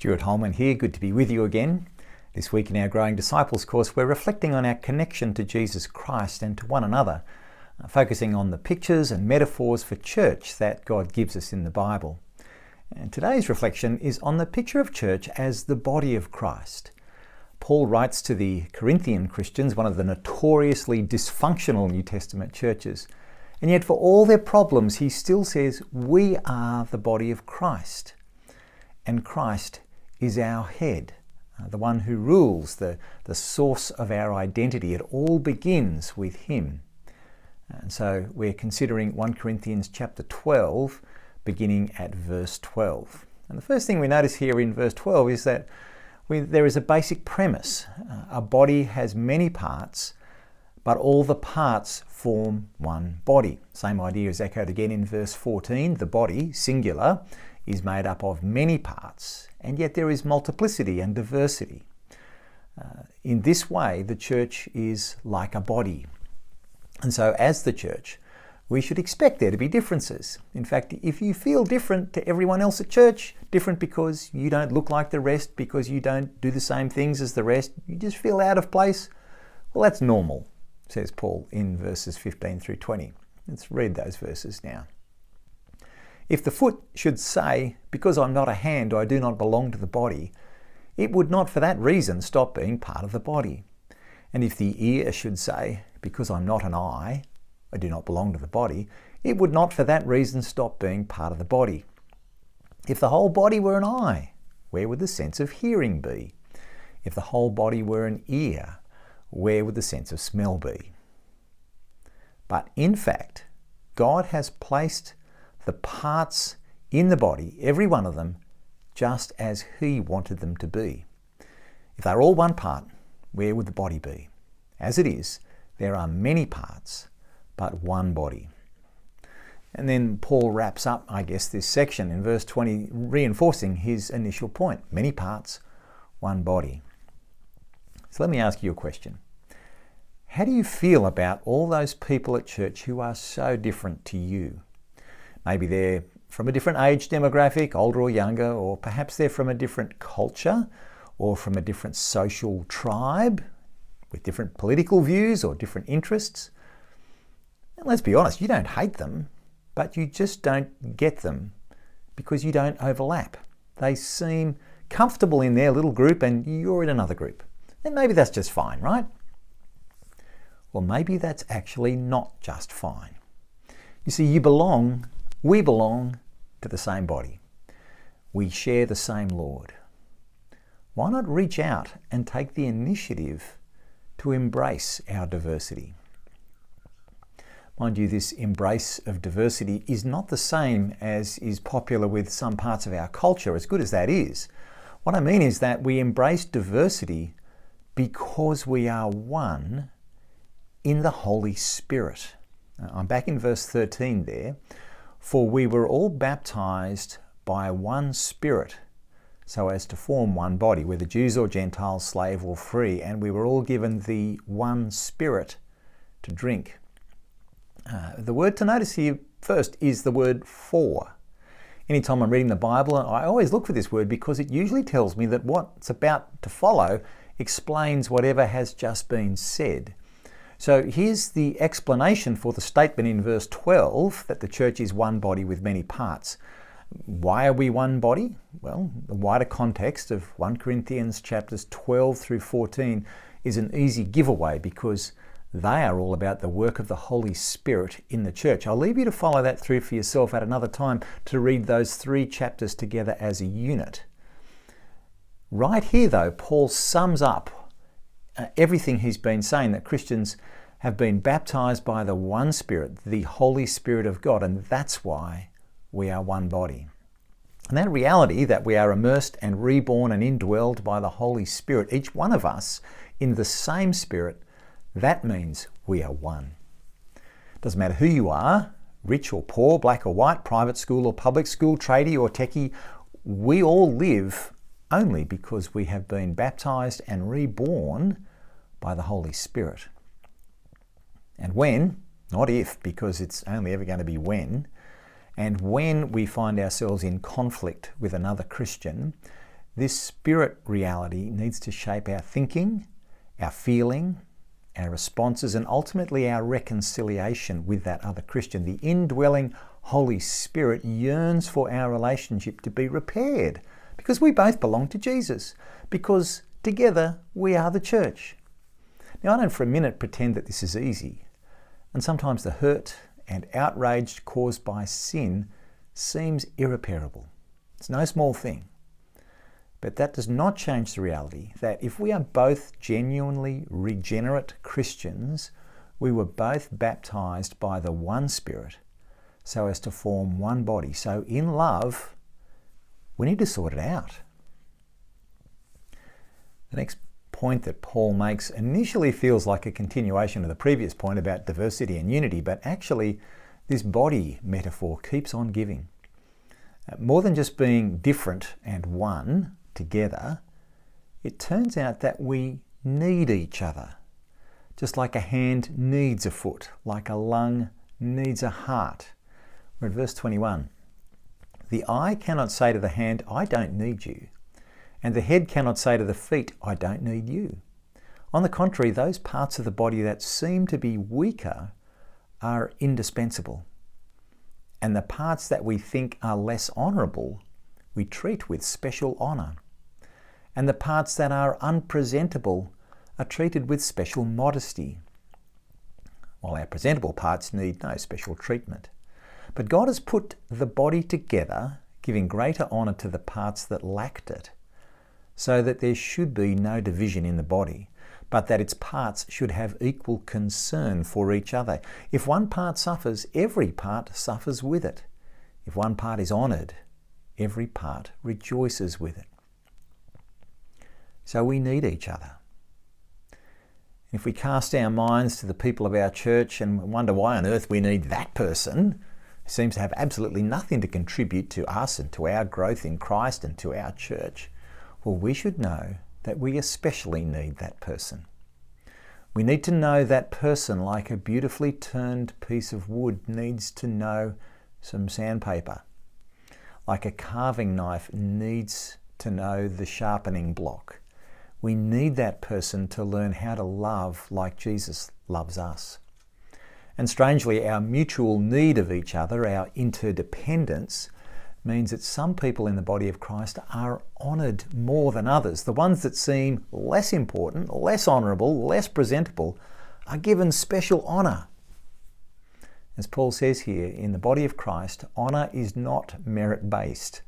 Stuart Holman here, good to be with you again. This week in our Growing Disciples course, we're reflecting on our connection to Jesus Christ and to one another, uh, focusing on the pictures and metaphors for church that God gives us in the Bible. And today's reflection is on the picture of church as the body of Christ. Paul writes to the Corinthian Christians, one of the notoriously dysfunctional New Testament churches. And yet, for all their problems, he still says, We are the body of Christ. And Christ is our head, uh, the one who rules, the, the source of our identity. It all begins with him. And so we're considering 1 Corinthians chapter 12, beginning at verse 12. And the first thing we notice here in verse 12 is that we, there is a basic premise. Uh, a body has many parts, but all the parts form one body. Same idea is echoed again in verse 14. The body, singular, is made up of many parts, and yet there is multiplicity and diversity. Uh, in this way, the church is like a body. And so, as the church, we should expect there to be differences. In fact, if you feel different to everyone else at church, different because you don't look like the rest, because you don't do the same things as the rest, you just feel out of place, well, that's normal, says Paul in verses 15 through 20. Let's read those verses now. If the foot should say, Because I'm not a hand, I do not belong to the body, it would not for that reason stop being part of the body. And if the ear should say, Because I'm not an eye, I do not belong to the body, it would not for that reason stop being part of the body. If the whole body were an eye, where would the sense of hearing be? If the whole body were an ear, where would the sense of smell be? But in fact, God has placed the parts in the body, every one of them, just as He wanted them to be. If they're all one part, where would the body be? As it is, there are many parts, but one body. And then Paul wraps up, I guess, this section in verse 20, reinforcing his initial point many parts, one body. So let me ask you a question. How do you feel about all those people at church who are so different to you? Maybe they're from a different age demographic, older or younger, or perhaps they're from a different culture or from a different social tribe with different political views or different interests. And let's be honest, you don't hate them, but you just don't get them because you don't overlap. They seem comfortable in their little group and you're in another group. And maybe that's just fine, right? Well, maybe that's actually not just fine. You see, you belong we belong to the same body. We share the same Lord. Why not reach out and take the initiative to embrace our diversity? Mind you, this embrace of diversity is not the same as is popular with some parts of our culture, as good as that is. What I mean is that we embrace diversity because we are one in the Holy Spirit. I'm back in verse 13 there. For we were all baptized by one Spirit, so as to form one body, whether Jews or Gentiles, slave or free, and we were all given the one Spirit to drink. Uh, the word to notice here first is the word for. Anytime I'm reading the Bible, I always look for this word because it usually tells me that what's about to follow explains whatever has just been said. So here's the explanation for the statement in verse 12 that the church is one body with many parts. Why are we one body? Well, the wider context of 1 Corinthians chapters 12 through 14 is an easy giveaway because they are all about the work of the Holy Spirit in the church. I'll leave you to follow that through for yourself at another time to read those three chapters together as a unit. Right here, though, Paul sums up uh, everything he's been saying that Christians have been baptized by the one Spirit, the Holy Spirit of God, and that's why we are one body. And that reality that we are immersed and reborn and indwelled by the Holy Spirit, each one of us in the same Spirit, that means we are one. Doesn't matter who you are, rich or poor, black or white, private school or public school, tradie or techie, we all live only because we have been baptized and reborn by the Holy Spirit. And when, not if, because it's only ever going to be when, and when we find ourselves in conflict with another Christian, this spirit reality needs to shape our thinking, our feeling, our responses, and ultimately our reconciliation with that other Christian. The indwelling Holy Spirit yearns for our relationship to be repaired because we both belong to Jesus, because together we are the church. Now, I don't for a minute pretend that this is easy, and sometimes the hurt and outrage caused by sin seems irreparable. It's no small thing. But that does not change the reality that if we are both genuinely regenerate Christians, we were both baptized by the one Spirit so as to form one body. So, in love, we need to sort it out. The next point that Paul makes initially feels like a continuation of the previous point about diversity and unity, but actually, this body metaphor keeps on giving. Uh, more than just being different and one together, it turns out that we need each other. Just like a hand needs a foot, like a lung needs a heart. We're at verse 21. The eye cannot say to the hand, I don't need you. And the head cannot say to the feet, I don't need you. On the contrary, those parts of the body that seem to be weaker are indispensable. And the parts that we think are less honourable, we treat with special honour. And the parts that are unpresentable are treated with special modesty, while our presentable parts need no special treatment. But God has put the body together, giving greater honour to the parts that lacked it so that there should be no division in the body, but that its parts should have equal concern for each other. If one part suffers, every part suffers with it. If one part is honoured, every part rejoices with it. So we need each other. If we cast our minds to the people of our church and wonder why on earth we need that person, who seems to have absolutely nothing to contribute to us and to our growth in Christ and to our church, well, we should know that we especially need that person. We need to know that person like a beautifully turned piece of wood needs to know some sandpaper. Like a carving knife needs to know the sharpening block. We need that person to learn how to love like Jesus loves us. And strangely, our mutual need of each other, our interdependence, means that some people in the body of Christ are honoured more than others. The ones that seem less important, less honourable, less presentable are given special honour. As Paul says here, in the body of Christ, honour is not merit based.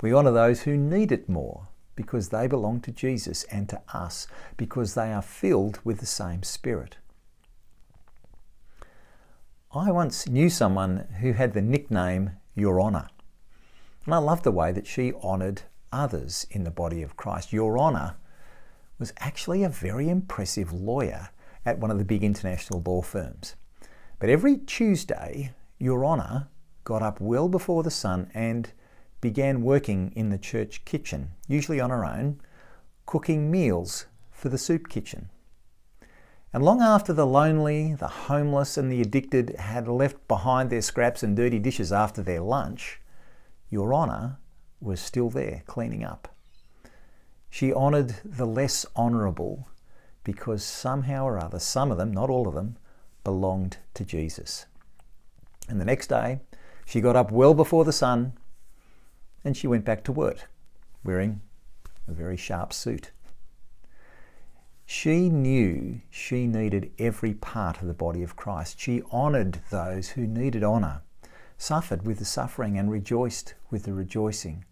We honour those who need it more because they belong to Jesus and to us because they are filled with the same Spirit. I once knew someone who had the nickname Your Honour. And I love the way that she honoured others in the body of Christ. Your Honour was actually a very impressive lawyer at one of the big international law firms. But every Tuesday, Your Honour got up well before the sun and began working in the church kitchen, usually on her own, cooking meals for the soup kitchen. And long after the lonely, the homeless, and the addicted had left behind their scraps and dirty dishes after their lunch, your Honour was still there cleaning up. She honoured the less honourable because somehow or other, some of them, not all of them, belonged to Jesus. And the next day, she got up well before the sun and she went back to work wearing a very sharp suit. She knew she needed every part of the body of Christ. She honoured those who needed honour suffered with the suffering and rejoiced with the rejoicing.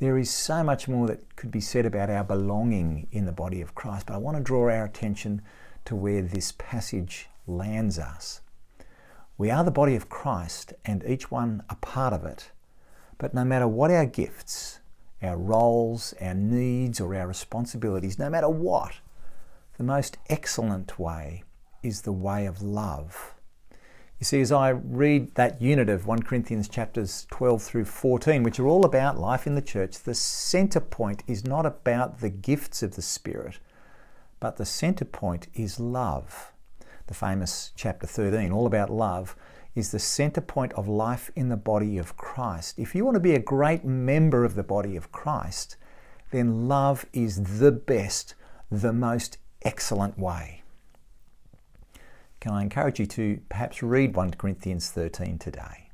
There is so much more that could be said about our belonging in the body of Christ, but I want to draw our attention to where this passage lands us. We are the body of Christ and each one a part of it. But no matter what our gifts, our roles, our needs, or our responsibilities, no matter what, the most excellent way is the way of love. You see, as I read that unit of 1 Corinthians chapters 12 through 14, which are all about life in the church, the center point is not about the gifts of the Spirit, but the center point is love. The famous chapter 13, all about love, is the center point of life in the body of Christ. If you want to be a great member of the body of Christ, then love is the best, the most excellent way. Can I encourage you to perhaps read 1 Corinthians 13 today?